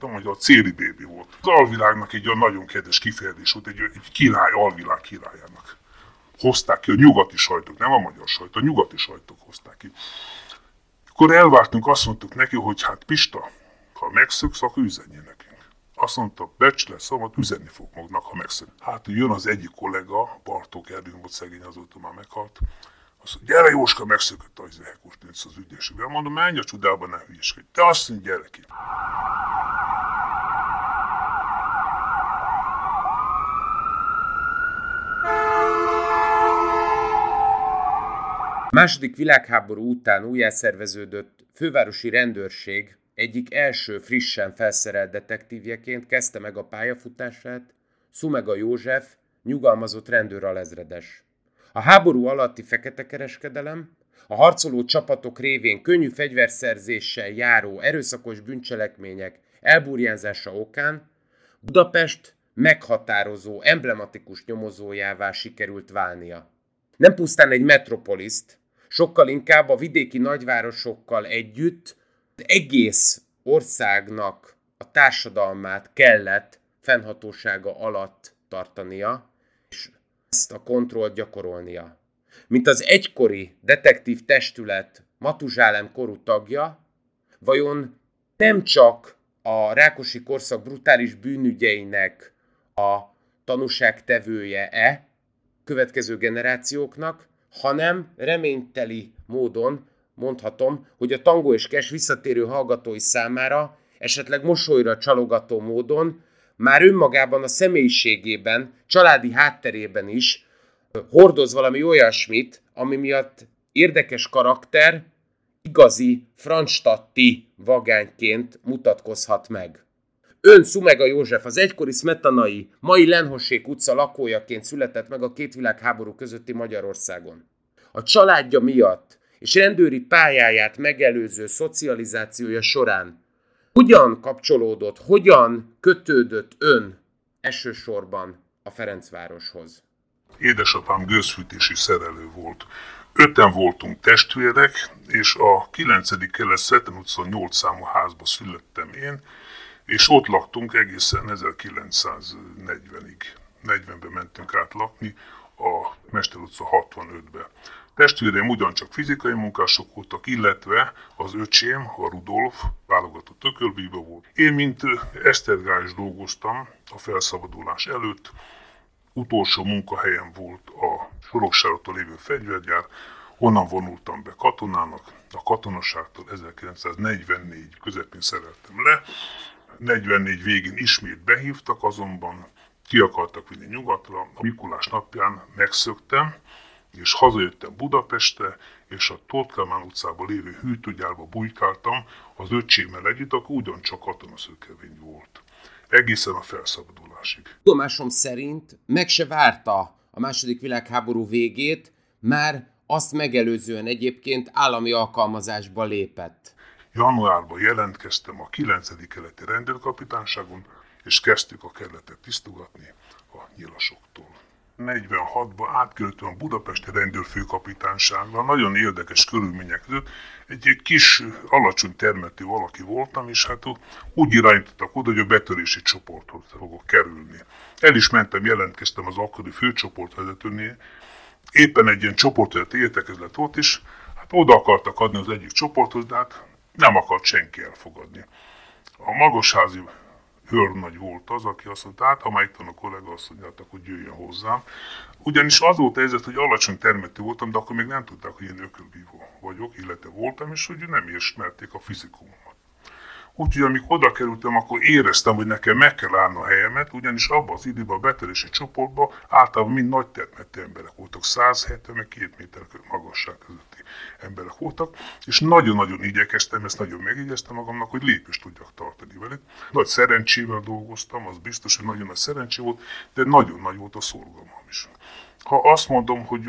hogy a Céli bébi volt. Az alvilágnak egy olyan nagyon kedves kifejezés volt, egy, egy király, alvilág királyának. Hozták ki a nyugati sajtok, nem a magyar sajtok, a nyugati sajtok hozták ki. Akkor elvártunk, azt mondtuk neki, hogy hát Pista, ha megszöksz, akkor üzenje nekünk. Azt mondta, becslet szóval üzenni fog magnak, ha megszök. Hát jön az egyik kollega, Bartók Erdőn volt szegény, azóta már meghalt. Azt mondja, gyere Jóska, megszökött az Hekos az ügyességben. Mondom, menj a csodába, ne hülyeskedj. Te azt mondja, gyere ki. második világháború után újjászerveződött fővárosi rendőrség egyik első frissen felszerelt detektívjeként kezdte meg a pályafutását Szumega József, nyugalmazott rendőralezredes. A háború alatti fekete kereskedelem, a harcoló csapatok révén könnyű fegyverszerzéssel járó erőszakos bűncselekmények elburjánzása okán Budapest meghatározó, emblematikus nyomozójává sikerült válnia. Nem pusztán egy metropoliszt, sokkal inkább a vidéki nagyvárosokkal együtt egész országnak a társadalmát kellett fennhatósága alatt tartania, ezt a kontrollt gyakorolnia. Mint az egykori detektív testület Matuzsálem korú tagja, vajon nem csak a Rákosi korszak brutális bűnügyeinek a tanúságtevője-e következő generációknak, hanem reményteli módon mondhatom, hogy a tangó és kes visszatérő hallgatói számára esetleg mosolyra csalogató módon már önmagában a személyiségében, családi hátterében is hordoz valami olyasmit, ami miatt érdekes karakter, igazi franstatti vagányként mutatkozhat meg. Ön Szumega József az egykori szmetanai, mai Lenhossék utca lakójaként született meg a két világháború közötti Magyarországon. A családja miatt és rendőri pályáját megelőző szocializációja során hogyan kapcsolódott, hogyan kötődött ön elsősorban a Ferencvároshoz? Édesapám gőzfűtési szerelő volt. Öten voltunk testvérek, és a 9. kelet Szeten utca 8 számú házba születtem én, és ott laktunk egészen 1940-ig. 40-ben mentünk át lakni, a Mester utca 65-be. Testvéreim ugyancsak fizikai munkások voltak, illetve az öcsém, a Rudolf, válogatott tökölbíbe volt. Én, mint Esztergás dolgoztam a felszabadulás előtt, utolsó munkahelyem volt a Soroksárottól lévő fegyvergyár, onnan vonultam be katonának, a katonaságtól 1944 közepén szereltem le, 44 végén ismét behívtak, azonban ki akartak vinni nyugatra. A Mikulás napján megszöktem, és hazajöttem Budapestre, és a Tóth utcában lévő hűtőgyárba bujkáltam az öcsémmel együtt, akkor ugyancsak katonaszökevény volt. Egészen a felszabadulásig. Tudomásom szerint meg se várta a második világháború végét, már azt megelőzően egyébként állami alkalmazásba lépett. Januárban jelentkeztem a 9. keleti rendőrkapitányságon, és kezdtük a kerületet tisztogatni a nyilasoktól. 46-ban átkerültem a Budapesti rendőrfőkapitányságra, nagyon érdekes körülmények között. Egy, egy kis, alacsony termetű valaki voltam, és hát úgy irányítottak oda, hogy a betörési csoporthoz fogok kerülni. El is mentem, jelentkeztem az akkori főcsoportvezetőnél, éppen egy ilyen csoportvezeti értekezlet volt, és hát oda akartak adni az egyik csoporthoz, de hát nem akart senki elfogadni. A magasházi őrnagy volt az, aki azt mondta, hát ha már itt van a kollega, azt mondja, hát akkor jöjjön hozzám. Ugyanis az volt a helyzet, hogy alacsony termetű voltam, de akkor még nem tudták, hogy én ökölvívó vagyok, illetve voltam, és hogy nem ismerték a fizikumomat. Úgyhogy amikor oda kerültem, akkor éreztem, hogy nekem meg kell állni a helyemet, ugyanis abban az időben a betörési csoportban általában mind nagy termetű emberek voltak, 170 meg 2 méter magasság közötti emberek voltak, és nagyon-nagyon igyekeztem, ezt nagyon megigyeztem magamnak, hogy lépést tudjak tartani velük. Nagy szerencsével dolgoztam, az biztos, hogy nagyon nagy szerencsé volt, de nagyon nagy volt a szorgalmam is. Ha azt mondom, hogy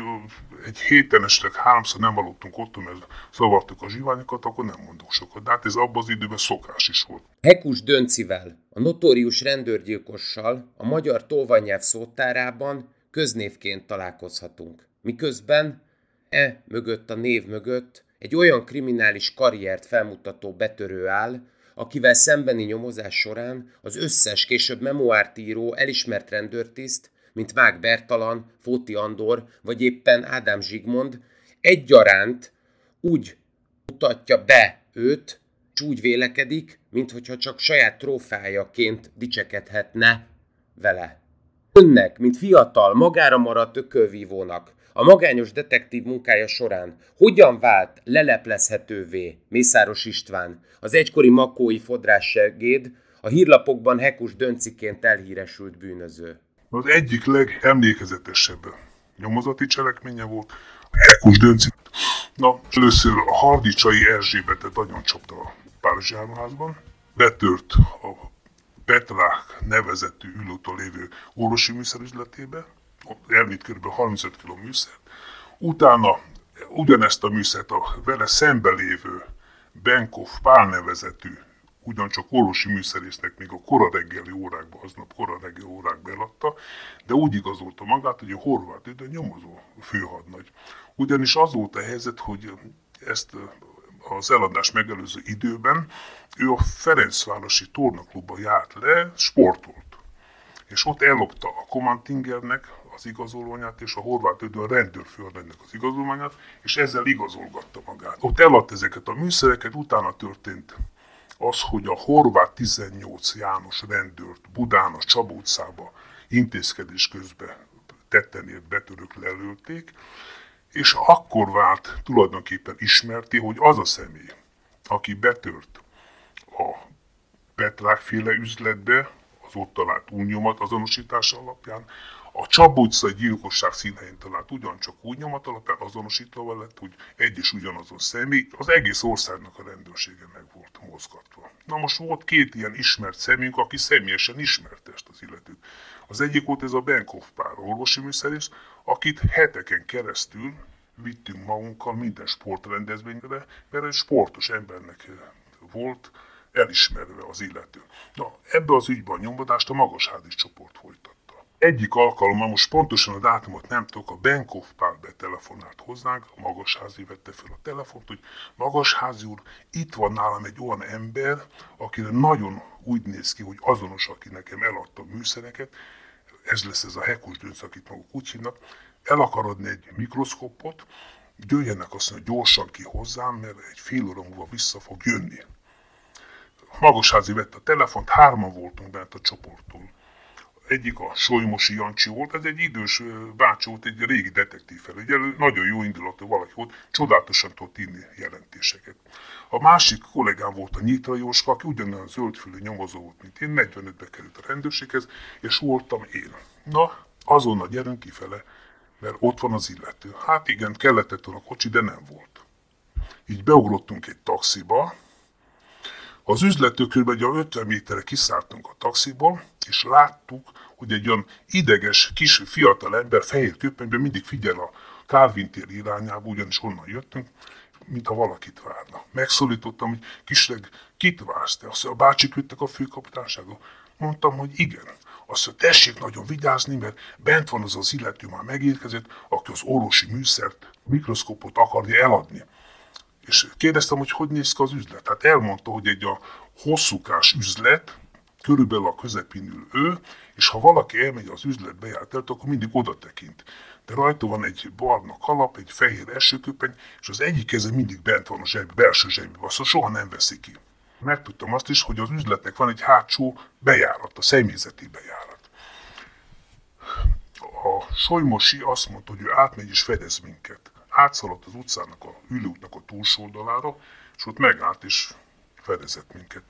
egy héten esetleg háromszor nem aludtunk ott, mert szavartuk a zsiványokat, akkor nem mondok sokat. De hát ez abban az időben szokás is volt. Hekus Döncivel, a notórius rendőrgyilkossal a magyar tolvanyelv szótárában köznévként találkozhatunk. Miközben e mögött a név mögött egy olyan kriminális karriert felmutató betörő áll, akivel szembeni nyomozás során az összes később memoárt író elismert rendőrtiszt, mint Mák Bertalan, Fóti Andor, vagy éppen Ádám Zsigmond, egyaránt úgy mutatja be őt, és úgy vélekedik, mintha csak saját trófájaként dicsekedhetne vele. Önnek, mint fiatal, magára maradt ökölvívónak, a magányos detektív munkája során hogyan vált leleplezhetővé Mészáros István, az egykori makói fodrássegéd, a hírlapokban hekus dönciként elhíresült bűnöző? Az egyik legemlékezetesebb nyomozati cselekménye volt a hekus dönci. Na, először a Hardicsai Erzsébetet nagyon csapta a Párizsi Áruházban, betört a Petrák nevezetű ülőtől lévő orvosi műszerüzletébe, elvitt kb. 35 kg műszert, utána ugyanezt a műszert a vele szembe lévő Benkov Pál nevezetű ugyancsak orvosi műszerésznek még a kora reggeli órákban, aznap kora reggeli órákban eladta, de úgy igazolta magát, hogy a horvát idő nyomozó főhadnagy. Ugyanis az volt a helyzet, hogy ezt az eladás megelőző időben ő a Ferencvárosi tornaklubba járt le, sportolt. És ott ellopta a Komantingernek az igazolványát, és a horvát a rendőrfőrendnek az igazolványát, és ezzel igazolgatta magát. Ott eladt ezeket a műszereket, utána történt az, hogy a horvát 18 János rendőrt Budán a Csaba utcába intézkedés közben tetten ért betörők lelőtték, és akkor vált tulajdonképpen ismerti, hogy az a személy, aki betört a Petrák féle üzletbe, az ott talált únyomat azonosítása alapján, a Csaba utcai gyilkosság színhelyén talált ugyancsak úgy nyomat alapján azonosítva lett, hogy egy és ugyanazon személy, az egész országnak a rendőrsége meg volt mozgatva. Na most volt két ilyen ismert személyünk, aki személyesen ismerte ezt az illetőt. Az egyik volt ez a Benkov pár orvosi műszerész, akit heteken keresztül vittünk magunkkal minden sportrendezvényre, mert egy sportos embernek volt elismerve az illető. Na, ebbe az ügyben a nyomodást a magasházi csoport folytat egyik alkalommal, most pontosan a dátumot nem tudok, a Benkov Pál betelefonált hozzánk, a Magasházi vette fel a telefont, hogy Magasházi úr, itt van nálam egy olyan ember, akire nagyon úgy néz ki, hogy azonos, aki nekem eladta a műszereket, ez lesz ez a hekus dönc, akit maguk úgy hívnak, el akar adni egy mikroszkopot, jöjjenek azt mondja, gyorsan ki hozzám, mert egy fél óra múlva vissza fog jönni. Magasházi vette a telefont, hárman voltunk bent a csoporttól egyik a Solymosi Jancsi volt, ez egy idős bácsi volt, egy régi detektív felügyelő, nagyon jó indulatú valaki volt, csodálatosan tudott írni jelentéseket. A másik kollégám volt a Nyitra Jóska, aki ugyanolyan zöldfülű nyomozó volt, mint én, 45-be került a rendőrséghez, és voltam én. Na, azonnal gyerünk kifele, mert ott van az illető. Hát igen, kellett a kocsi, de nem volt. Így beugrottunk egy taxiba, az üzlető kb. 50 méterre kiszálltunk a taxiból, és láttuk, hogy egy olyan ideges, kis, fiatal ember fehér köpenyben mindig figyel a Calvin tér irányába, ugyanis onnan jöttünk, mintha valakit várna. Megszólítottam, hogy kisleg, kit vársz te? Azt mondja, a bácsik jöttek a főkapitányságon. Mondtam, hogy igen. Azt mondja, tessék nagyon vigyázni, mert bent van az az illető már megérkezett, aki az orvosi műszert, mikroszkópot akarja eladni. És kérdeztem, hogy hogy néz ki az üzlet. Hát elmondta, hogy egy a hosszúkás üzlet, körülbelül a közepén ül ő, és ha valaki elmegy az üzletbe járt el, akkor mindig oda tekint. De rajta van egy barna kalap, egy fehér esőköpeny, és az egyik keze mindig bent van a zseb, belső zsebben, azt soha nem veszi ki. Megtudtam azt is, hogy az üzletnek van egy hátsó bejárat, a személyzeti bejárat. A Solymosi azt mondta, hogy ő átmegy és fedez minket. Átszaladt az utcának, a ülőknek a túlsó oldalára, és ott megállt és fedezett minket.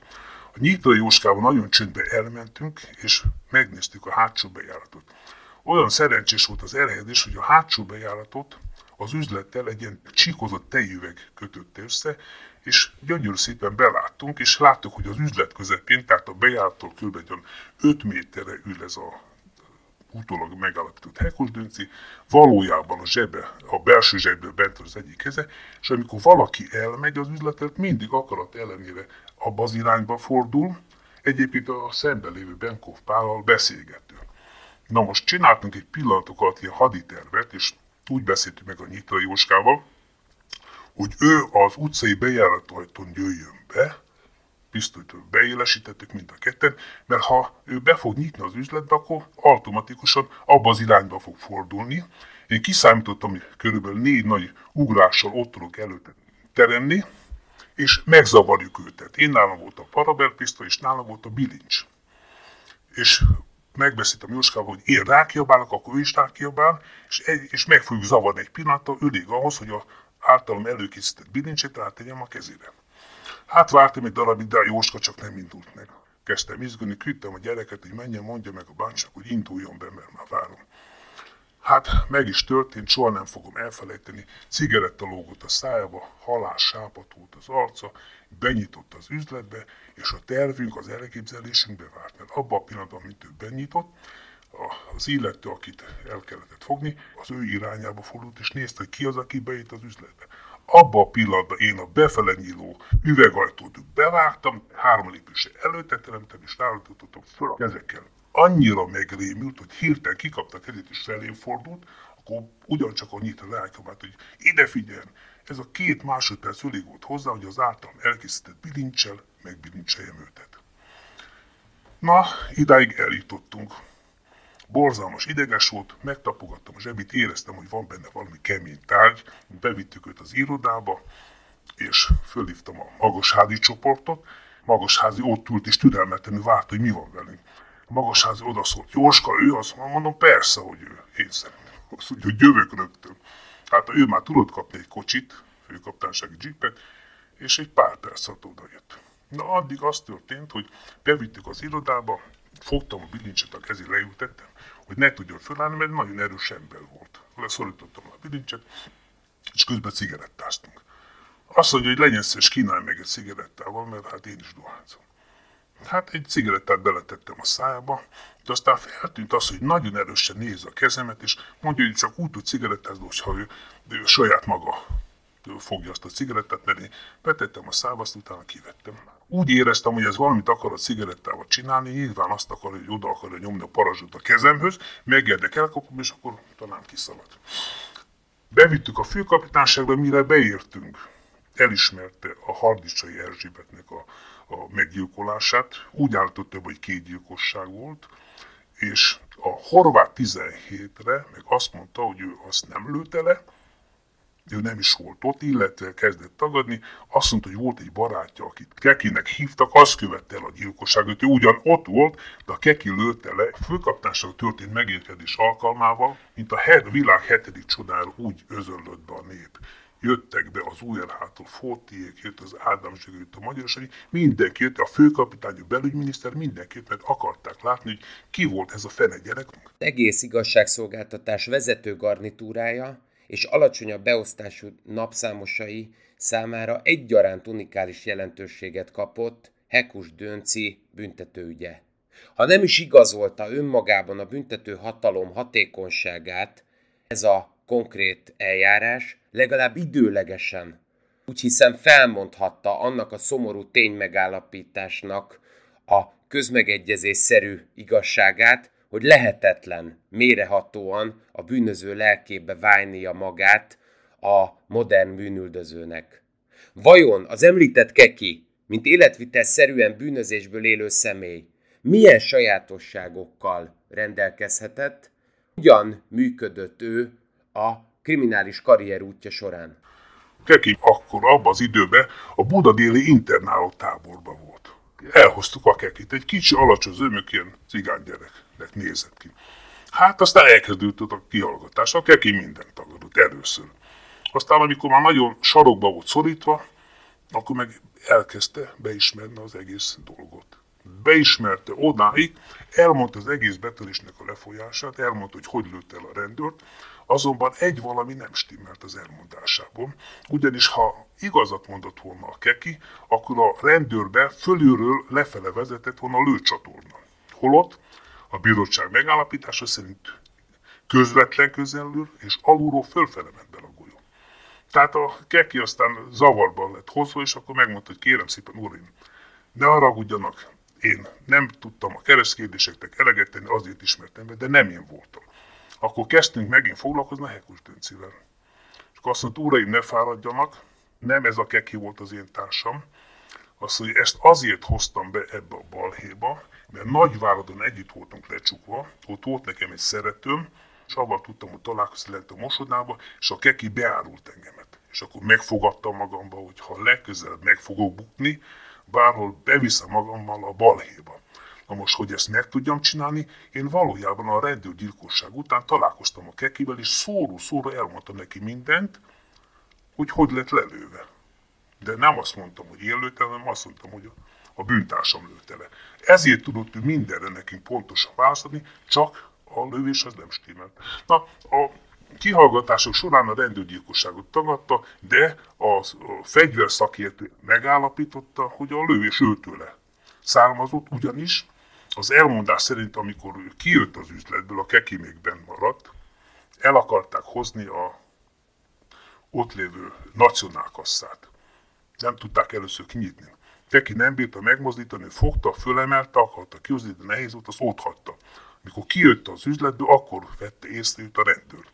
A Nyitra Jóskával nagyon csöndbe elmentünk, és megnéztük a hátsó bejáratot. Olyan szerencsés volt az elhelyezés, hogy a hátsó bejáratot az üzlettel egy ilyen csíkozott tejüveg kötötte össze, és gyönyörű szépen beláttunk, és láttuk, hogy az üzlet közepén, tehát a bejárattól kb. 5 méterre ül ez a utólag megállapított Hekus Dönci, valójában a zsebe, a belső zsebből bent az egyik keze, és amikor valaki elmegy az üzletet, mindig akarat ellenére abba az irányba fordul, egyébként a szemben lévő Benkov Pállal beszélgető. Na most csináltunk egy pillanatok alatt ilyen haditervet, és úgy beszéltünk meg a Nyitra Jóskával, hogy ő az utcai bejáratajtón jöjjön be, pisztolyt beélesítettük mind a ketten, mert ha ő be fog nyitni az üzletbe, akkor automatikusan abba az irányba fog fordulni. Én kiszámítottam, hogy körülbelül négy nagy ugrással ott tudok előtte teremni, és megzavarjuk őt. Én nálam volt a paraberpisztoly, és nálam volt a bilincs. És megbeszéltem Jóskával, hogy én rákiabálok, akkor ő is rákiabál, és, egy, és meg fogjuk zavarni egy pillanattal, elég ahhoz, hogy a általam előkészített bilincset átegyem a kezére. Hát vártam egy darabig, de a Jóska csak nem indult meg. Kezdtem izgulni, küldtem a gyereket, hogy menjen, mondja meg a bácsinak, hogy induljon be, mert már várom. Hát meg is történt, soha nem fogom elfelejteni. Cigaretta lógott a szájába, halás sápat volt az arca, benyitott az üzletbe, és a tervünk, az elképzelésünk bevált. Mert abban a pillanatban, mint ő benyitott, az illető, akit el kellett fogni, az ő irányába fordult, és nézte, hogy ki az, aki bejött az üzletbe. Abba a pillanatban én a befele nyíló üvegajtót bevágtam, három lépésre előtte teremtem, és ráállítottam föl a kezekkel. Annyira megrémült, hogy hirtelen kikapta a kezét, és felém fordult, akkor ugyancsak a nyit a lelkemet, hogy ide figyeljen, ez a két másodperc elég volt hozzá, hogy az általam elkészített bilincsel megbilincseljem őtet. Na, idáig eljutottunk. Borzalmas ideges volt, megtapogattam a zsebit, éreztem, hogy van benne valami kemény tárgy, bevittük őt az irodába, és fölhívtam a magasházi csoportot, magasházi ott ült és türelmetlenül várt, hogy mi van velünk. A magasházi odaszólt, Jóska, ő azt mondom, persze, hogy ő, én szerintem. Azt mondja, hogy jövök rögtön. Hát ő már tudott kapni egy kocsit, főkaptánsági jeepet, és egy pár perc alatt oda jött. Na, addig az történt, hogy bevittük az irodába, fogtam a bilincset a kezé, leültettem, hogy ne tudjon fölállni, mert nagyon erős ember volt. Leszorítottam a bilincset, és közben cigarettáztunk. Azt mondja, hogy legyen szíves, kínálj meg egy cigarettával, mert hát én is dohányzom. Hát egy cigarettát beletettem a szájába, de aztán feltűnt az, hogy nagyon erősen néz a kezemet, és mondja, hogy csak úgy tud cigarettázni, ha ő, ő saját maga fogja azt a cigarettát, mert én betettem a szába, azt utána kivettem. Úgy éreztem, hogy ez valamit akar a cigarettával csinálni, nyilván azt akar, hogy oda akarja nyomni a parazsot a kezemhöz, megérdek elkapom, és akkor talán kiszalad. Bevittük a főkapitányságra, mire beértünk. Elismerte a Hardicsai Erzsébetnek a, a meggyilkolását. Úgy állította, hogy két gyilkosság volt, és a horvát 17-re meg azt mondta, hogy ő azt nem lőtte le, ő nem is volt ott, illetve kezdett tagadni. Azt mondta, hogy volt egy barátja, akit Kekinek hívtak, az követte el a gyilkosságot. Ő ugyan ott volt, de a Keki lőtte le. Főkaptásra történt megérkezés alkalmával, mint a head, világ hetedik csodára úgy özöllött be a nép. Jöttek be az URH-tól, Fortiék, jött az Ádám jött a Magyarországi, mindenki jött, a főkapitány, a belügyminiszter, mindenki mert akarták látni, hogy ki volt ez a fene gyerek. Egész igazságszolgáltatás vezető garnitúrája és alacsonyabb beosztású napszámosai számára egyaránt unikális jelentőséget kapott Hekus Dönci büntetőügye. Ha nem is igazolta önmagában a büntető hatalom hatékonyságát, ez a konkrét eljárás legalább időlegesen, úgy hiszem felmondhatta annak a szomorú ténymegállapításnak a közmegegyezésszerű igazságát, hogy lehetetlen mérehatóan a bűnöző lelkébe válnia magát a modern bűnüldözőnek. Vajon az említett Keki, mint szerűen bűnözésből élő személy, milyen sajátosságokkal rendelkezhetett, hogyan működött ő a kriminális karrier útja során? Keki akkor abban az időben a Buda déli internáló táborban volt. Elhoztuk a Kekit, egy kicsi alacsony zömök, ilyen gyerek nézett ki. Hát aztán elkezdődött a kihallgatás, a Keki mindent tagadott először. Aztán, amikor már nagyon sarokba volt szorítva, akkor meg elkezdte beismerni az egész dolgot. Beismerte odáig, elmondta az egész betörésnek a lefolyását, elmondta, hogy hogy lőtt el a rendőrt, azonban egy valami nem stimmelt az elmondásában. Ugyanis ha igazat mondott volna a keki, akkor a rendőrbe fölülről lefele vezetett volna a lőcsatorna. Holott a bíróság megállapítása szerint közvetlen közelről és alulról fölfele ment be a golyó. Tehát a keki aztán zavarban lett hozva, és akkor megmondta, hogy kérem szépen, urim, ne haragudjanak, én nem tudtam a keresztkérdéseknek eleget tenni, azért ismertem be, de nem én voltam. Akkor kezdtünk megint foglalkozni a Hekus Döncivel. És akkor azt mondta, uraim, ne fáradjanak, nem ez a keki volt az én társam, Azt mondja, ezt azért hoztam be ebbe a balhéba, mert Nagyváradon együtt voltunk lecsukva, ott volt nekem egy szeretőm, és avval tudtam, hogy találkozni lehet a mosodába, és a keki beárult engemet. És akkor megfogadtam magamba, hogy ha legközelebb meg fogok bukni, bárhol beviszem magammal a balhéba. Na most, hogy ezt meg tudjam csinálni, én valójában a rendőrgyilkosság után találkoztam a kekivel, és szóró-szóró elmondtam neki mindent, hogy hogy lett lelőve. De nem azt mondtam, hogy én lőtte, hanem azt mondtam, hogy a bűntársam lőtte le. Ezért tudott ő mindenre nekünk pontosan választani, csak a lövés az nem stimmelt. Na, a kihallgatások során a rendőrgyilkosságot tagadta, de a fegyverszakértő megállapította, hogy a lövés őtőle származott, ugyanis az elmondás szerint, amikor ő kijött az üzletből, a keki még benn maradt, el akarták hozni a ott lévő nacionálkasszát. Nem tudták először kinyitni. Keki nem bírta megmozdítani, fogta, fölemelte, akarta kihozni, de nehéz volt, az ott hagyta. Mikor kijött az üzletből, akkor vette észre őt a rendőr.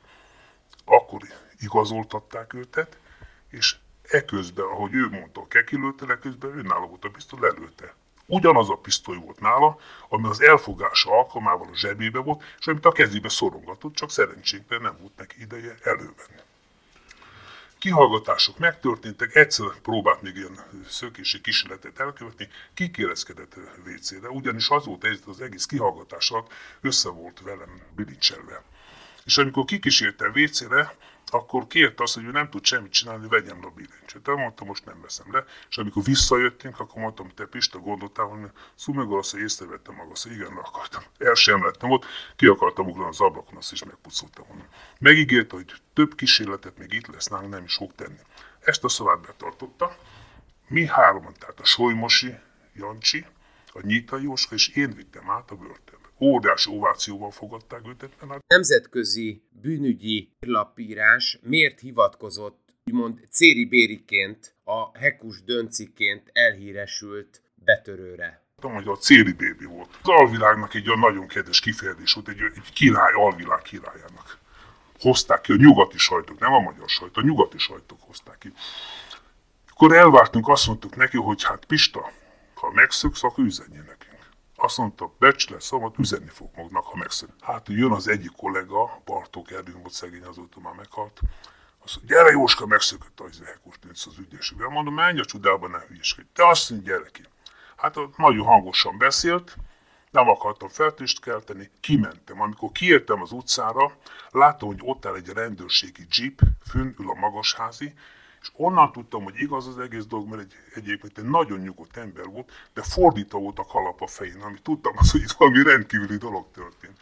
Akkor igazoltatták őtet, és eközben, ahogy ő mondta, a keki lőtte le, közben önálló volt a pisztoly, lelőtte. Ugyanaz a pisztoly volt nála, ami az elfogása alkalmával a zsebébe volt, és amit a kezébe szorongatott, csak szerencsénkben nem volt neki ideje elővenni. Kihallgatások megtörténtek, egyszer próbált még ilyen szökési kísérletet elkövetni, kikérezkedett WC-re, ugyanis az volt ez, az egész kihallgatás alatt össze volt velem bilincselve. És amikor kikísérte WC-re, akkor kérte azt, hogy ő nem tud semmit csinálni, vegyem le a bilincset. De mondtam, most nem veszem le. És amikor visszajöttünk, akkor mondtam, te Pista, gondoltál, hogy Szumegor azt, hogy észrevettem maga, azt, igen, le akartam. El sem lettem ott, ki akartam ugrani az ablakon, azt is megpucoltam. Megígérte, hogy több kísérletet még itt lesz nálunk, nem is fog tenni. Ezt a szavát betartotta. Mi hárman, tehát a Solymosi, Jancsi, a Nyita Jóska, és én vittem át a börtönbe óriási ovációval fogadták őt. A nemzetközi bűnügyi lapírás miért hivatkozott úgymond Céri Bériként, a Hekus Dönciként elhíresült betörőre? Tudom, hogy a Céri Bébi volt. Az alvilágnak egy olyan nagyon kedves kifejezés volt, egy, egy király, alvilág királyának. Hozták ki a nyugati sajtok, nem a magyar sajt, a nyugati sajtok hozták ki. Akkor elvártunk, azt mondtuk neki, hogy hát Pista, ha megszöksz, akkor üzenjél nekünk. Azt mondta, becsle, szóval üzenni fog magnak, ha megszűn. Hát jön az egyik kollega, Bartók Erdőn volt szegény, azóta már meghalt. Azt mondja, gyere Jóska, megszökött az Zehekos Nőc az ügyességben. Mondom, menj a csodába, ne hülyeskedj. De azt mondja, gyere ki. Hát nagyon hangosan beszélt, nem akartam feltést kelteni, kimentem. Amikor kiértem az utcára, láttam, hogy ott áll egy rendőrségi jeep, fönn ül a magasházi, és onnan tudtam, hogy igaz az egész dolog, mert egy, egyébként egy nagyon nyugodt ember volt, de fordítva volt a kalap a fején, ami tudtam az, hogy itt valami rendkívüli dolog történt.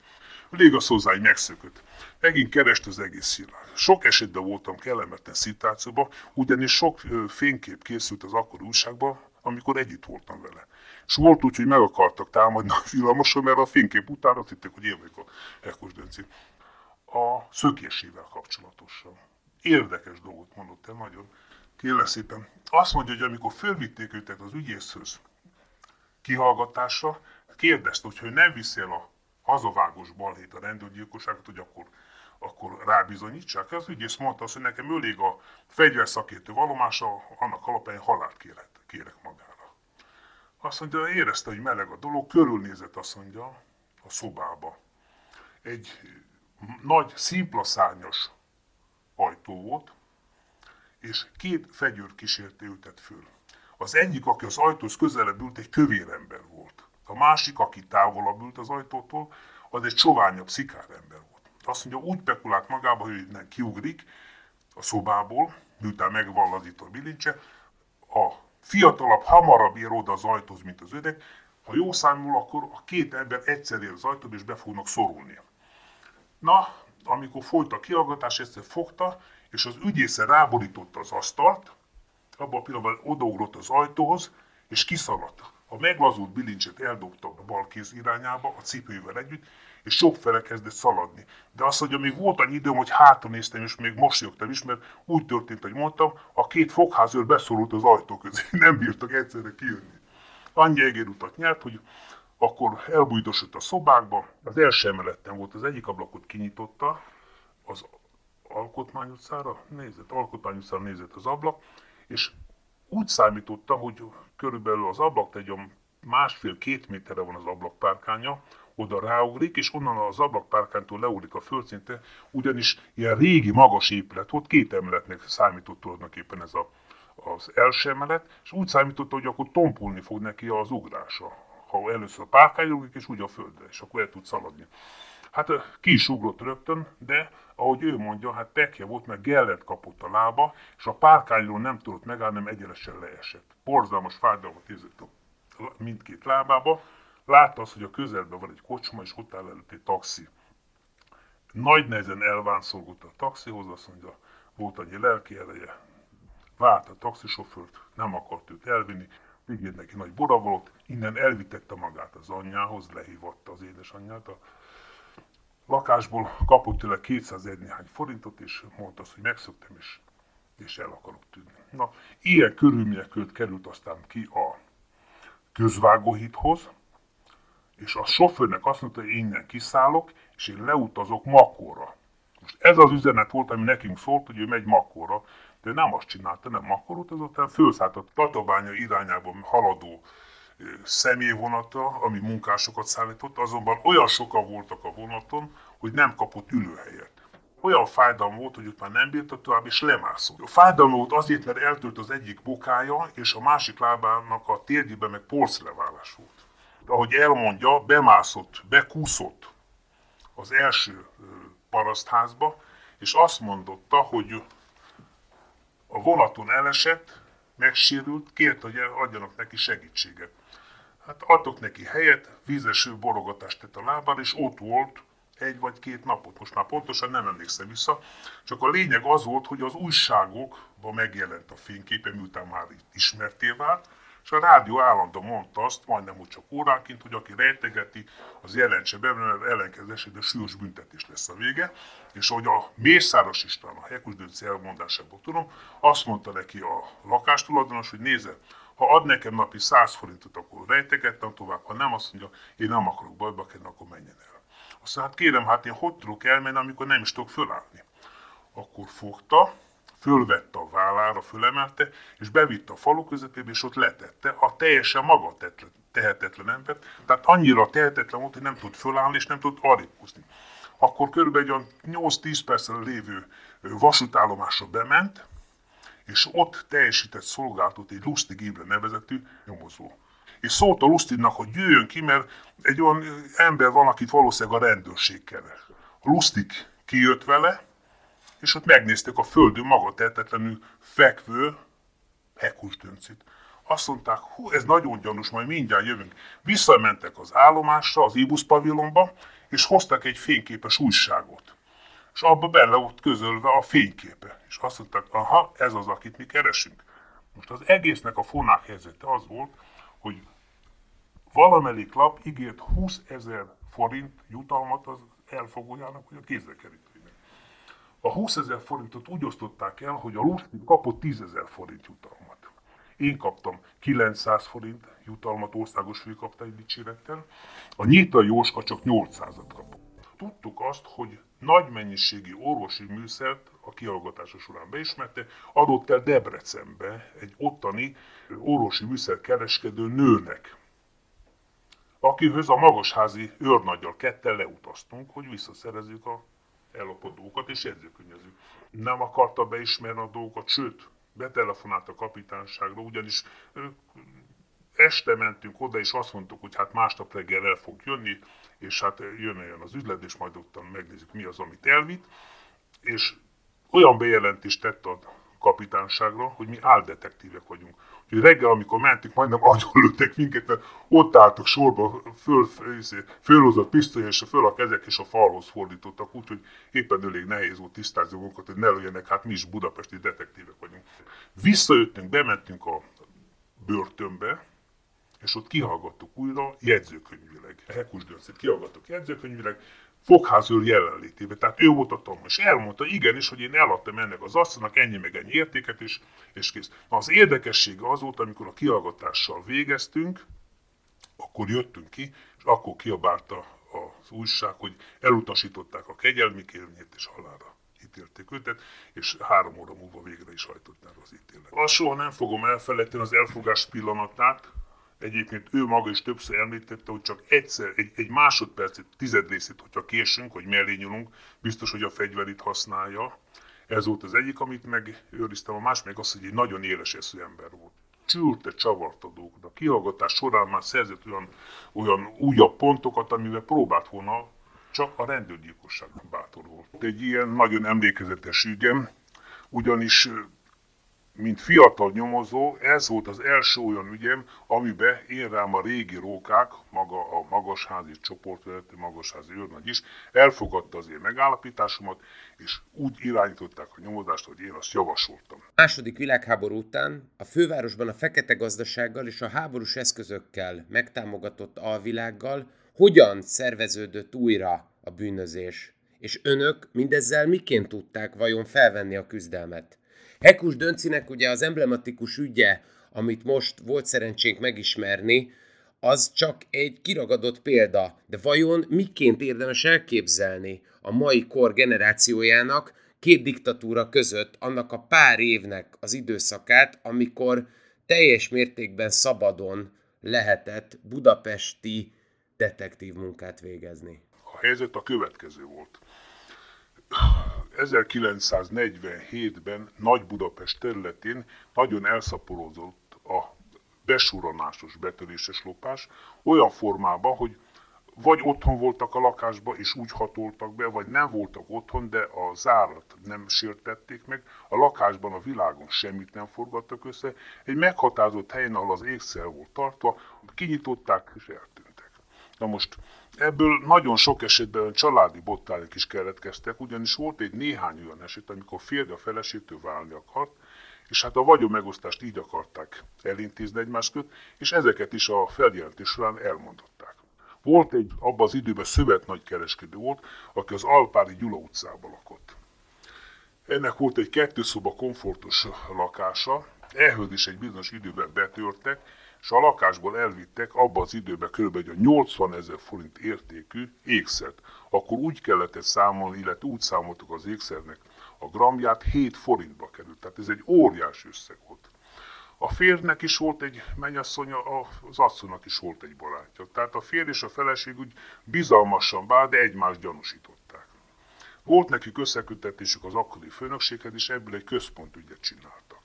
Légasz hozzá, megszökött. Megint kerest az egész világ. Sok esetben voltam kellemetlen szituációban, ugyanis sok fénykép készült az akkor újságban, amikor együtt voltam vele. És volt úgy, hogy meg akartak támadni a villamoson, mert a fénykép után azt hitték, hogy én vagyok a Ekos Dönci. A szökésével kapcsolatosan érdekes dolgot mondott el, nagyon kérlek szépen. Azt mondja, hogy amikor fölvitték őket az ügyészhöz kihallgatásra, kérdezte, hogy, hogy nem viszi el a hazavágos balhét a rendőrgyilkosságot, hogy akkor, akkor rábizonyítsák. Az ügyész mondta azt, hogy nekem elég a fegyverszakértő vallomása, annak alapján halált kérek, kérek magára. Azt mondja, érezte, hogy meleg a dolog, körülnézett, azt mondja, a szobába. Egy nagy, szimpla volt, és két fegyőr kísérte őtet föl. Az egyik, aki az ajtóhoz közelebb ült, egy kövér ember volt. A másik, aki távolabb ült az ajtótól, az egy soványabb, szikár ember volt. Azt mondja, úgy pekulált magába, hogy nem kiugrik a szobából, miután megvalladít a bilincse, a fiatalabb hamarabb ér oda az ajtóhoz, mint az ödek, ha jó számul, akkor a két ember egyszer ér az ajtóba, és be fognak szorulni. Na, amikor folyt a kihallgatás, egyszer fogta, és az ügyésze ráborította az asztalt, abban a pillanatban odaugrott az ajtóhoz, és kiszaladt. A meglazult bilincset eldobta a bal kéz irányába, a cipővel együtt, és sok fele kezdett szaladni. De azt mondja, még volt annyi időm, hogy hátra néztem, és még mosolyogtam is, mert úgy történt, hogy mondtam, a két fogházőr beszorult az ajtó közé, nem bírtak egyszerre kijönni. Annyi egérutat nyert, hogy akkor elbújdosott a szobákba, az első emeleten volt, az egyik ablakot kinyitotta, az Alkotmány utcára nézett, Alkotmány utcára nézett az ablak, és úgy számítottam, hogy körülbelül az ablaktegyon másfél-két méterre van az ablakpárkánya, oda ráugrik, és onnan az ablakpárkánytól leugrik a földszintre, ugyanis ilyen régi magas épület volt, két emeletnek számított tulajdonképpen ez a, az első emelet, és úgy számította, hogy akkor tompulni fog neki az ugrása. Ha először ugrik, és úgy a földre, és akkor el tud szaladni. Hát ki is ugrott rögtön, de ahogy ő mondja, hát tekje volt, mert gellet kapott a lába, és a párkányról nem tudott megállni, nem egyenesen leesett. Borzalmas fájdalmat érzett a mindkét lábába. Látta azt, hogy a közelben van egy kocsma, és ott áll előtt egy taxi. Nagy nehezen elvánszolgott a taxihoz, azt mondja, volt annyi lelki eleje, várt a taxisofőrt, nem akart őt elvinni, ígért neki nagy boravolot, innen elvitette magát az anyjához, lehívatta az édesanyját, a lakásból kapott tőle 201 néhány forintot, és mondta azt, hogy megszöktem, és, és el akarok tűnni. Na, ilyen körülmények között került aztán ki a közvágóhíthoz, és a sofőrnek azt mondta, hogy innen kiszállok, és én leutazok Makóra. Most ez az üzenet volt, ami nekünk szólt, hogy ő megy Makóra, de nem azt csinálta, nem Makóra utazott, hanem fölszállt a Tatabánya irányában haladó személyvonata, ami munkásokat szállított, azonban olyan sokan voltak a vonaton, hogy nem kapott ülőhelyet. Olyan fájdalom volt, hogy ott már nem bírta tovább, és lemászott. A fájdalom volt azért, mert eltölt az egyik bokája, és a másik lábának a térjében meg porszleválás volt. Ahogy elmondja, bemászott, bekúszott az első parasztházba, és azt mondotta, hogy a vonaton elesett, megsérült, kért, hogy adjanak neki segítséget. Hát adtok neki helyet, vízeső borogatást tett a lábára, és ott volt egy vagy két napot, most már pontosan nem emlékszem vissza, csak a lényeg az volt, hogy az újságokban megjelent a fényképe, miután már ismerté vált, és a rádió állandóan mondta azt, majdnem úgy csak óránként, hogy aki rejtegeti, az jelentse be, mert ellenkező esetben súlyos büntetés lesz a vége. És hogy a Mészáros István, a Hekus Dönci elmondásából tudom, azt mondta neki a lakástulajdonos, hogy nézze, ha ad nekem napi 100 forintot, akkor rejtegettem tovább, ha nem, azt mondja, én nem akarok bajba kerülni, akkor menjen el. Azt mondja, hát kérem, hát én hogy tudok elmenni, amikor nem is tudok fölállni. Akkor fogta, fölvette a vállára, fölemelte, és bevitte a falu közepébe, és ott letette a teljesen maga tehetetlen embert. Tehát annyira tehetetlen volt, hogy nem tud fölállni, és nem tud arrébb Akkor körülbelül 8-10 perccel lévő vasútállomásra bement, és ott teljesített szolgálatot egy Lustig Imre nevezetű nyomozó. És szólt a Lustignak, hogy jöjjön ki, mert egy olyan ember van, akit valószínűleg a rendőrség keres. A Lustig kijött vele, és ott megnézték a földön maga tehetetlenül fekvő Hekus döncit. Azt mondták, hú, ez nagyon gyanús, majd mindjárt jövünk. Visszamentek az állomásra, az Ibusz pavilonba, és hoztak egy fényképes újságot. És abba bele volt közölve a fényképe. És azt mondták, aha, ez az, akit mi keresünk. Most az egésznek a fonák helyzete az volt, hogy valamelyik lap ígért 20 ezer forint jutalmat az elfogójának, hogy a kézre került a 20 ezer forintot úgy osztották el, hogy a Lustig kapott 10 ezer forint jutalmat. Én kaptam 900 forint jutalmat országos főkaptály dicsérettel, a Nyítai Jóska csak 800-at kapott. Tudtuk azt, hogy nagy mennyiségi orvosi műszert a kihallgatása során beismerte, adott el Debrecenbe egy ottani orvosi műszer kereskedő nőnek, akihöz a magasházi őrnagyal kettel leutaztunk, hogy visszaszerezzük a ellopott dolgokat, és jegyzőkönyvező. Nem akarta beismerni a dolgokat, sőt, betelefonált a kapitányságra, ugyanis este mentünk oda, és azt mondtuk, hogy hát másnap reggel el fog jönni, és hát jön olyan az üzlet, és majd ott megnézzük, mi az, amit elvitt. És olyan bejelentést tett a kapitányságra, hogy mi áldetektívek vagyunk. Úgyhogy reggel, amikor mentünk, majdnem agyonlőttek minket, mert ott álltak sorba, föl, fölhozott pisztoly, és föl a kezek és a falhoz fordítottak, úgyhogy éppen elég nehéz volt tisztázni magunkat, hogy ne lőjenek, hát mi is budapesti detektívek vagyunk. Visszajöttünk, bementünk a börtönbe, és ott kihallgattuk újra jegyzőkönyvileg. Hekus Döncét kihallgattuk jegyzőkönyvileg, fogházőr jelenlétébe. Tehát ő volt a tanul, és elmondta igenis, hogy én eladtam ennek az asszonynak ennyi meg ennyi értéket, és, és kész. Na az érdekessége az volt, amikor a kihallgatással végeztünk, akkor jöttünk ki, és akkor kiabálta az újság, hogy elutasították a kegyelmi kérvényét és halára ítélték őt, és három óra múlva végre is hajtották az ítélet. Azt soha nem fogom elfelejteni az elfogás pillanatát, Egyébként ő maga is többször említette, hogy csak egyszer, egy, egy másodpercet, tized részét, hogyha késünk, hogy mellé nyúlunk, biztos, hogy a fegyverit használja. Ez volt az egyik, amit megőriztem, a más meg az, hogy egy nagyon éles eszű ember volt. Csűrte, csavart a dolgokat. A kihallgatás során már szerzett olyan, olyan újabb pontokat, amivel próbált volna, csak a rendőrgyilkosság bátor volt. Egy ilyen nagyon emlékezetes ügyem, ugyanis mint fiatal nyomozó, ez volt az első olyan ügyem, amiben én rám a régi rókák, maga a magasházi csoportvezető, magasházi őrnagy is, elfogadta az én megállapításomat, és úgy irányították a nyomozást, hogy én azt javasoltam. A második világháború után a fővárosban a fekete gazdasággal és a háborús eszközökkel megtámogatott alvilággal hogyan szerveződött újra a bűnözés? És önök mindezzel miként tudták vajon felvenni a küzdelmet? Hekus Döncinek ugye az emblematikus ügye, amit most volt szerencsénk megismerni, az csak egy kiragadott példa. De vajon miként érdemes elképzelni a mai kor generációjának két diktatúra között annak a pár évnek az időszakát, amikor teljes mértékben szabadon lehetett budapesti detektív munkát végezni? A helyzet a következő volt. 1947-ben Nagy-Budapest területén nagyon elszaporodott a besuranásos, betöréses lopás olyan formában, hogy vagy otthon voltak a lakásba, és úgy hatoltak be, vagy nem voltak otthon, de a zárat nem sértették meg, a lakásban, a világon semmit nem forgattak össze, egy meghatározott helyen, ahol az ékszer volt tartva, kinyitották és eltűntek. Na most Ebből nagyon sok esetben családi bottányok is keletkeztek, ugyanis volt egy néhány olyan eset, amikor férje a feleségtől válni akart, és hát a vagyon megosztást így akarták elintézni egymás között, és ezeket is a feljelentés során elmondották. Volt egy, abban az időben szövet nagy kereskedő volt, aki az Alpári Gyula utcában lakott. Ennek volt egy kettőszoba komfortos lakása, ehhez is egy bizonyos időben betörtek, és a lakásból elvittek abba az időben kb. 80 ezer forint értékű ékszert. Akkor úgy kellett ezt számolni, illetve úgy számoltuk az ékszernek a gramját, 7 forintba került. Tehát ez egy óriási összeg volt. A férnek is volt egy mennyasszonya, az asszonynak is volt egy barátja. Tehát a férj és a feleség úgy bizalmasan bár, de egymást gyanúsították. Volt nekik összekötetésük az akkori főnökséghez, és ebből egy központügyet csináltak.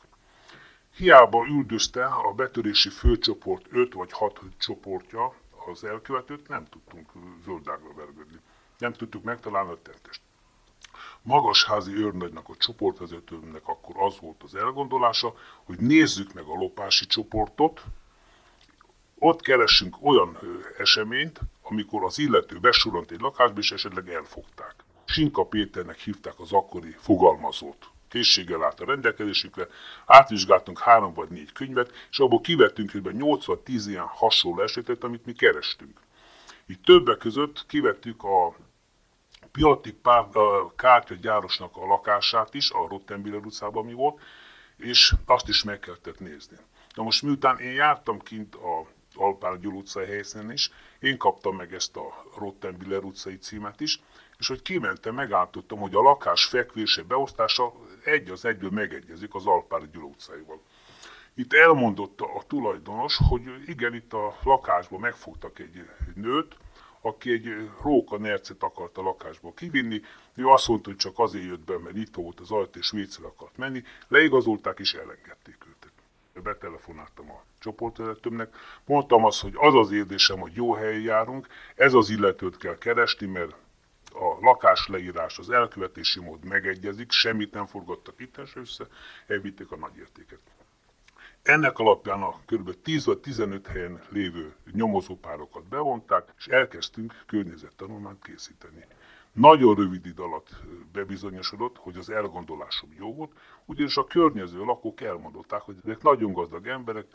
Hiába üldözte a betörési főcsoport 5 vagy 6 csoportja az elkövetőt, nem tudtunk zöldágra vergődni. Nem tudtuk megtalálni a tettest. Magasházi őrnagynak, a csoportvezetőnek akkor az volt az elgondolása, hogy nézzük meg a lopási csoportot, ott keresünk olyan eseményt, amikor az illető besurant egy lakásba, és esetleg elfogták. Sinka Péternek hívták az akkori fogalmazót készséggel állt a rendelkezésünkre, átvizsgáltunk három vagy négy könyvet, és abból kivettünk kb. 80-10 ilyen hasonló esetet, amit mi kerestünk. Itt többek között kivettük a Piatik kártyagyárosnak a lakását is, a Rottenbiller utcában mi volt, és azt is meg kellett nézni. Na most miután én jártam kint a Alpár Gyul utcai helyszínen is, én kaptam meg ezt a Rottenbiller utcai címet is, és hogy kimentem, megállítottam, hogy a lakás fekvése beosztása egy az egyből megegyezik az Alpár Gyula utcaival. Itt elmondotta a tulajdonos, hogy igen, itt a lakásból megfogtak egy, nőt, aki egy róka nercet akart a lakásból kivinni. Ő azt mondta, hogy csak azért jött be, mert itt volt az ajtó és vécére akart menni. Leigazolták és elengedték őt. Betelefonáltam a csoportvezetőmnek, mondtam azt, hogy az az érzésem, hogy jó helyen járunk, ez az illetőt kell keresni, mert a lakásleírás, az elkövetési mód megegyezik, semmit nem forgattak itt össze, elvitték a nagy értéket. Ennek alapján a kb. 10 vagy 15 helyen lévő nyomozópárokat bevonták, és elkezdtünk környezettanulmányt készíteni. Nagyon rövid idő alatt bebizonyosodott, hogy az elgondolásom jó volt, ugyanis a környező lakók elmondották, hogy ezek nagyon gazdag emberek,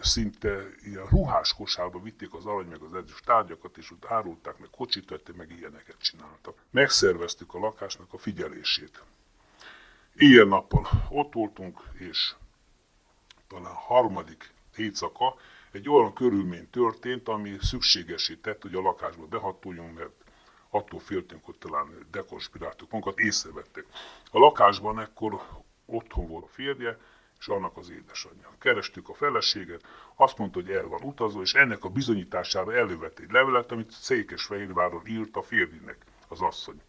szinte ilyen ruhás kosárba vitték az arany meg az ezüst tárgyakat, és ott árulták, meg kocsit meg ilyeneket csináltak. Megszerveztük a lakásnak a figyelését. Ilyen nappal ott voltunk, és talán harmadik éjszaka egy olyan körülmény történt, ami szükségesé tett, hogy a lakásba behatoljunk, mert attól féltünk, hogy talán dekonspiráltuk magunkat, észrevették. A lakásban ekkor otthon volt a férje, és annak az édesanyja. Kerestük a feleséget, azt mondta, hogy el van utazó, és ennek a bizonyítására elővett egy levelet, amit Székesfehérváron írt a férjének, az asszony.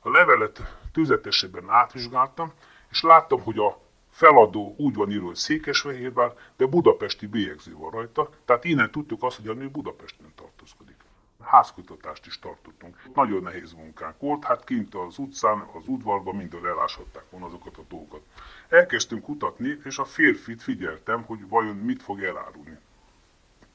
A levelet tüzetesebben átvizsgáltam, és láttam, hogy a feladó úgy van írva, hogy Székesfehérvár, de budapesti bélyegző van rajta, tehát innen tudtuk azt, hogy a nő Budapesten tartózkodik. Házkutatást is tartottunk. Nagyon nehéz munkánk volt, hát kint az utcán, az udvarban minden eláshatták volna azokat a dolgokat. Elkezdtünk kutatni, és a férfit figyeltem, hogy vajon mit fog elárulni.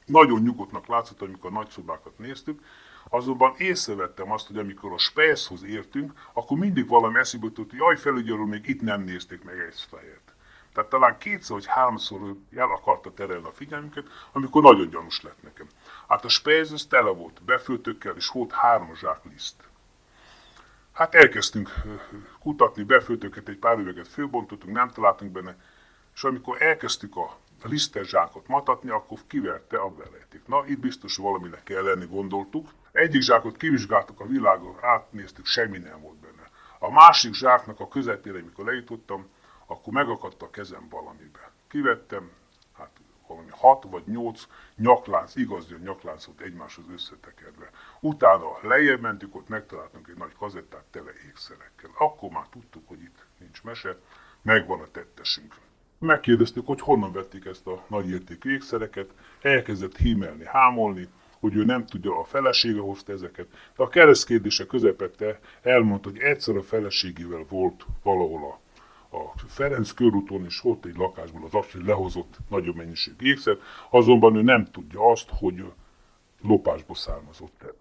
Nagyon nyugodtnak látszott, amikor a nagyszobákat néztük, azonban észrevettem azt, hogy amikor a Spejszhoz értünk, akkor mindig valami eszébe jutott, hogy jaj, felügyelő, még itt nem nézték meg ezt a helyet. Tehát talán kétszer vagy háromszor el akarta terelni a figyelmünket, amikor nagyon gyanús lett nekem. Hát a Spejz az tele volt befőtökkel, és volt három zsák liszt. Hát elkezdtünk kutatni, befőtöket, egy pár üveget főbontottunk, nem találtunk benne, és amikor elkezdtük a lisztes zsákot matatni, akkor kiverte a velejték. Na, itt biztos valaminek kell lenni, gondoltuk. Egyik zsákot kivizsgáltuk a világon, átnéztük, semmi nem volt benne. A másik zsáknak a közepére, amikor lejutottam, akkor megakadt a kezem valamibe. Kivettem, hát valami hat vagy nyolc nyaklánc, igazi nyakláncot egymáshoz összetekerve. Utána lejjebb mentünk, ott megtaláltunk egy nagy kazettát tele ékszerekkel. Akkor már tudtuk, hogy itt nincs mese, megvan a tettesünk. Megkérdeztük, hogy honnan vették ezt a nagy értékű ékszereket, elkezdett hímelni, hámolni, hogy ő nem tudja, a felesége hozta ezeket. De a keresztkérdése közepette elmondta, hogy egyszer a feleségével volt valahol a a Ferenc körúton is ott egy lakásból az hogy lehozott nagyobb mennyiségű ékszer, azonban ő nem tudja azt, hogy lopásból származott el.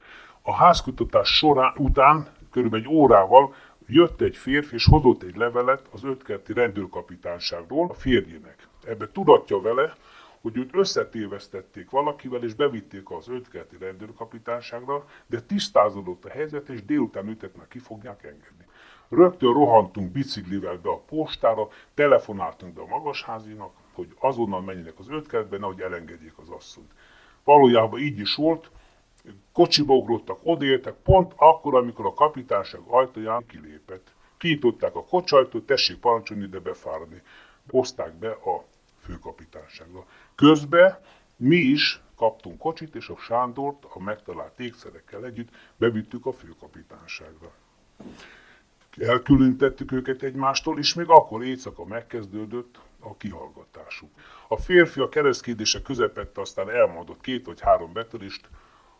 A házkutatás során után, körülbelül egy órával jött egy férfi, és hozott egy levelet az ötkerti rendőrkapitányságról a férjének. Ebbe tudatja vele, hogy őt összetévesztették valakivel, és bevitték az ötkerti rendőrkapitányságra, de tisztázódott a helyzet, és délután őtet már ki fogják engedni. Rögtön rohantunk biciklivel be a postára, telefonáltunk be a magasházinak, hogy azonnal menjenek az ötkertbe, nehogy elengedjék az asszonyt. Valójában így is volt, kocsiba ugrottak, odértek, pont akkor, amikor a kapitányság ajtaján kilépett. Kinyitották a kocsajtót, tessék parancsolni ide befáradni. Hozták be a főkapitányságra. Közben mi is kaptunk kocsit, és a Sándort a megtalált ékszerekkel együtt bevittük a főkapitányságra elkülönítettük őket egymástól, és még akkor éjszaka megkezdődött a kihallgatásuk. A férfi a keresztkérdése közepette aztán elmondott két vagy három betörést,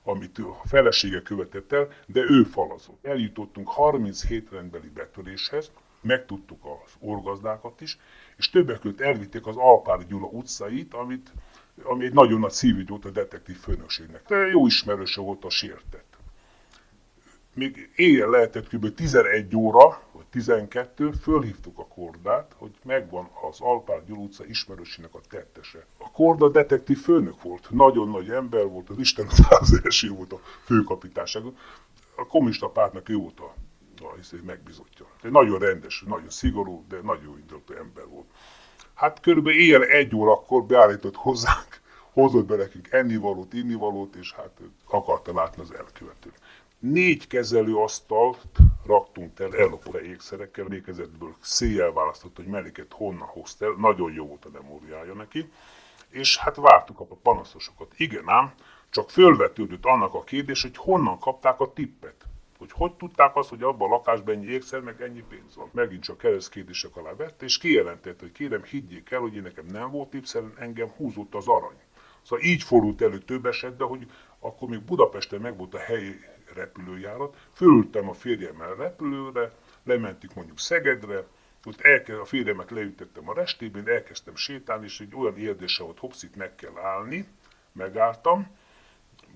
amit a felesége követett el, de ő falazott. Eljutottunk 37 rendbeli betöréshez, megtudtuk az orgazdákat is, és többek között elvitték az Alpár Gyula utcait, amit, ami egy nagyon nagy szívügy volt a detektív főnökségnek. De jó ismerőse volt a sértett még éjjel lehetett kb. 11 óra, vagy 12, fölhívtuk a kordát, hogy megvan az Alpár Gyul ismerősének a tettese. A korda detektív főnök volt, nagyon nagy ember volt, az Isten az első volt a főkapitányságon. A kommunista pártnak ő volt a, a izé, megbizotja. Egy nagyon rendes, nagyon szigorú, de nagyon jó indulatú ember volt. Hát körülbelül éjjel egy órakor beállított hozzánk, hozott be nekünk ennivalót, innivalót, és hát akarta látni az elkövetőt négy kezelőasztalt raktunk el ellopott ékszerekkel, emlékezetből széjjel választott, hogy melyiket honnan hozta el, nagyon jó volt a memóriája neki, és hát vártuk a panaszosokat. Igen ám, csak fölvetődött annak a kérdés, hogy honnan kapták a tippet. Hogy hogy tudták azt, hogy abban a lakásban ennyi ékszer, meg ennyi pénz van. Megint csak kérdések alá vett, és kijelentette, hogy kérem, higgyék el, hogy én nekem nem volt tipp, engem húzott az arany. Szóval így fordult elő több esetben, hogy akkor még Budapesten meg volt a helyi repülőjárat, fölültem a férjemmel repülőre, lementük mondjuk Szegedre, ott elkezd, a férjemet leütettem a restében, elkezdtem sétálni, és egy olyan érdése volt, hopszit meg kell állni, megálltam,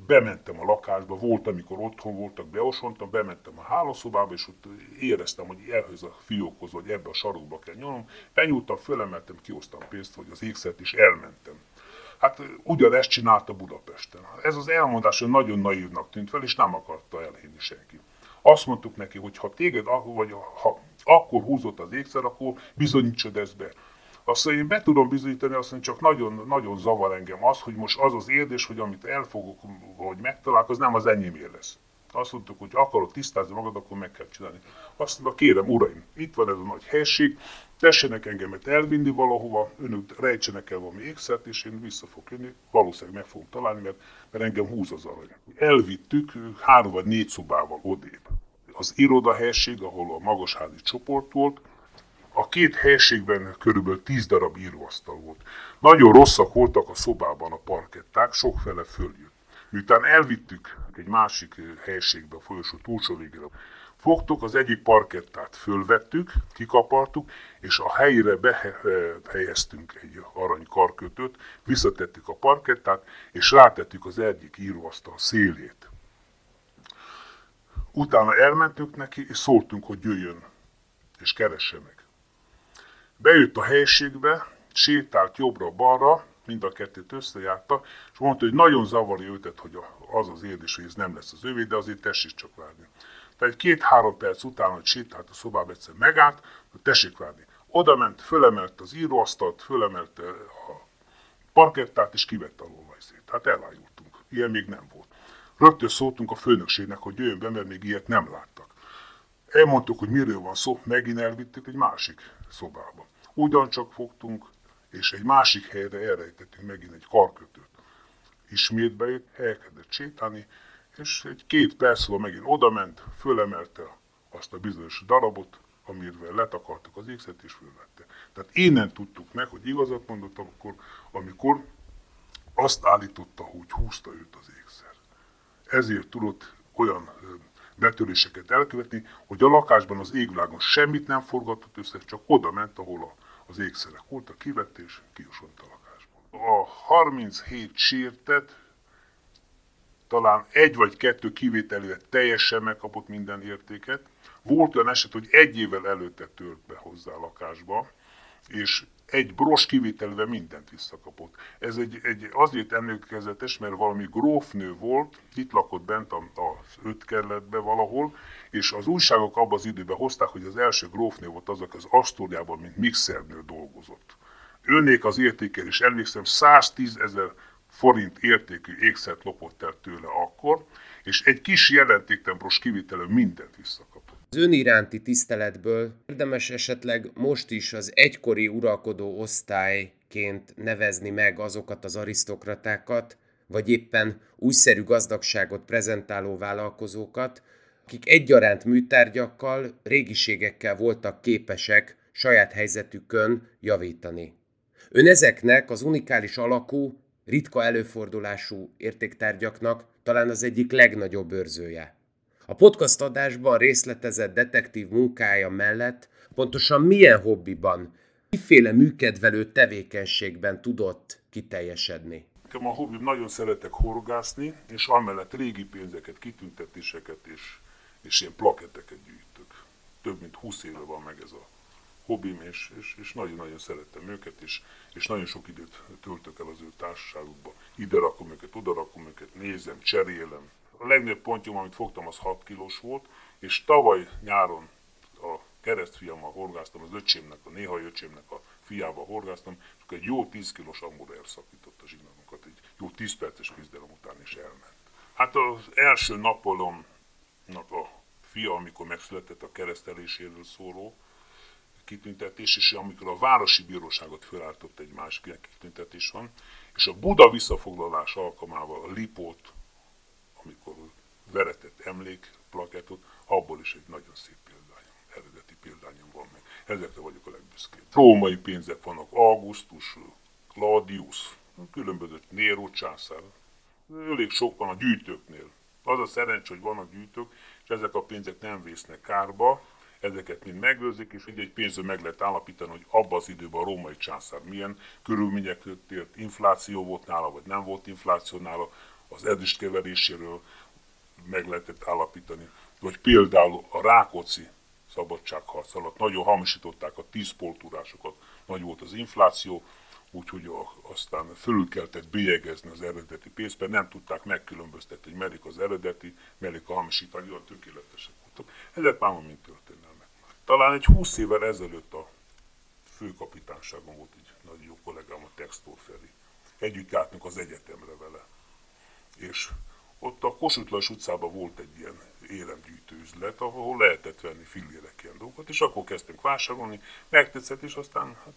bementem a lakásba, volt, amikor otthon voltak, beosontam, bementem a hálószobába, és ott éreztem, hogy ehhez a fiókhoz, vagy ebbe a sarokba kell nyomnom. Benyúltam, fölemeltem, kihoztam pénzt, vagy az ékszert, és elmentem. Hát ugyanezt csinálta Budapesten. Ez az elmondás nagyon naívnak tűnt fel, és nem akarta elhinni senki. Azt mondtuk neki, hogy ha téged, vagy ha akkor húzott az ékszer, akkor bizonyítsad ezt be. Azt mondja, én be tudom bizonyítani, azt mondja, csak nagyon, nagyon zavar engem az, hogy most az az érdés, hogy amit elfogok, vagy megtalálok, az nem az enyémé lesz. Azt mondtuk, hogy akarod tisztázni magad, akkor meg kell csinálni. Azt mondta, kérem, uraim, itt van ez a nagy helység, tessenek engemet elvinni valahova, önök rejtsenek el valami ékszert, és én vissza fogok jönni, valószínűleg meg fogom találni, mert, mert engem húz az arany. Elvittük három vagy négy szobával odébb. Az irodahelység, ahol a magasházi csoport volt, a két helységben körülbelül tíz darab íróasztal volt. Nagyon rosszak voltak a szobában a parketták, sokfele följött. Miután elvittük egy másik helységbe a folyosó túlsó végére, fogtuk, az egyik parkettát fölvettük, kikapartuk, és a helyére behelyeztünk egy arany karkötőt, visszatettük a parkettát, és rátettük az egyik íróasztal szélét. Utána elmentünk neki, és szóltunk, hogy jöjjön, és keresse meg. Bejött a helységbe, sétált jobbra-balra, mind a kettőt összejárta, és mondta, hogy nagyon zavarja őtet, hogy az az érdés, hogy ez nem lesz az övé, de azért tessék csak várni. Tehát két-három perc után, hogy sétált a szobába, egyszer megállt, hogy tessék várni. Oda ment, fölemelt az íróasztalt, fölemelte a parkettát, és kivette a lóvajzét. Hát elájultunk. Ilyen még nem volt. Rögtön szóltunk a főnökségnek, hogy jöjjön be, mert még ilyet nem láttak. Elmondtuk, hogy miről van szó, megint elvittük egy másik szobába. Ugyancsak fogtunk, és egy másik helyre elrejtettünk megint egy karkötőt. Ismét bejött, elkezdett sétálni, és egy két perc múlva megint odament, fölemelte azt a bizonyos darabot, amivel letakartuk az ékszet, és fölvette. Tehát innen tudtuk meg, hogy igazat mondott akkor, amikor azt állította, hogy húzta őt az ékszer. Ezért tudott olyan betöréseket elkövetni, hogy a lakásban az égvilágon semmit nem forgatott össze, csak oda ment, ahol az ékszerek voltak, kivett és kiosont a lakásból. A 37 sértet talán egy vagy kettő kivételével teljesen megkapott minden értéket. Volt olyan eset, hogy egy évvel előtte tört be hozzá a lakásba, és egy bros kivételve mindent visszakapott. Ez egy, egy azért emlékezetes, mert valami grófnő volt, itt lakott bent az öt kerületbe valahol, és az újságok abban az időben hozták, hogy az első grófnő volt az, aki az Asztóriában, mint mixernő dolgozott. Önnék az értékelés, emlékszem, 110 ezer forint értékű ékszert lopott el tőle akkor, és egy kis jelentéktembros kivitelő mindent visszakapott. Az ön iránti tiszteletből érdemes esetleg most is az egykori uralkodó osztályként nevezni meg azokat az arisztokratákat, vagy éppen újszerű gazdagságot prezentáló vállalkozókat, akik egyaránt műtárgyakkal, régiségekkel voltak képesek saját helyzetükön javítani. Ön ezeknek az unikális alakú, ritka előfordulású értéktárgyaknak talán az egyik legnagyobb őrzője. A podcast adásban részletezett detektív munkája mellett pontosan milyen hobbiban, miféle műkedvelő tevékenységben tudott kiteljesedni? Nekem a hobbim nagyon szeretek horgászni, és amellett régi pénzeket, kitüntetéseket és, és ilyen plaketeket gyűjtök. Több mint 20 éve van meg ez a hobbim, és, és, és nagyon-nagyon szerettem őket, és, és nagyon sok időt töltök el az ő társaságukba. Ide rakom őket, oda rakom őket, nézem, cserélem. A legnagyobb pontjom, amit fogtam, az 6 kilós volt, és tavaly nyáron a keresztfiammal horgáztam, az öcsémnek, a néha öcsémnek a fiával horgáztam, és akkor egy jó 10 kilós amúra elszakított a zsinagunkat, egy jó 10 perces küzdelem után is elment. Hát az első napolomnak a fia, amikor megszületett a kereszteléséről szóló, kitüntetés, és amikor a Városi Bíróságot felállított egy másik kitüntetés van, és a Buda visszafoglalás alkalmával a Lipót, amikor veretett emlék plaketot, abból is egy nagyon szép példányom, eredeti példányom van meg. Ezekre vagyok a legbüszkébb. Római pénzek vannak, Augustus, Claudius, különböző Nero császár. Elég sok van a gyűjtőknél. Az a szerencs, hogy vannak gyűjtők, és ezek a pénzek nem vésznek kárba, ezeket mind megőrzik, és egy pénzről meg lehet állapítani, hogy abban az időben a római császár milyen körülmények között élt, infláció volt nála, vagy nem volt infláció nála, az ezüst keveréséről meg lehetett állapítani. Vagy például a Rákóczi szabadságharc alatt nagyon hamisították a tíz nagy volt az infláció, úgyhogy aztán fölül kellett bélyegezni az eredeti pénzt, mert nem tudták megkülönböztetni, hogy melyik az eredeti, melyik a hamisítani, olyan tökéletesek voltak. Ezek már mint történelmek. Talán egy húsz évvel ezelőtt a főkapitányságon volt egy nagyon jó kollégám, a Textor Feri. Együtt jártunk az egyetemre vele. És ott a Kossuth utcában volt egy ilyen éremgyűjtő üzlet, ahol lehetett venni fillérek ilyen dolgokat, és akkor kezdtünk vásárolni, megtetszett, és aztán hát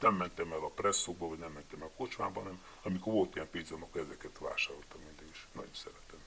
nem mentem el a presszóba, vagy nem mentem el a kocsmába, hanem amikor volt ilyen pénzem, akkor ezeket vásároltam mindig is. Nagyon szeretem.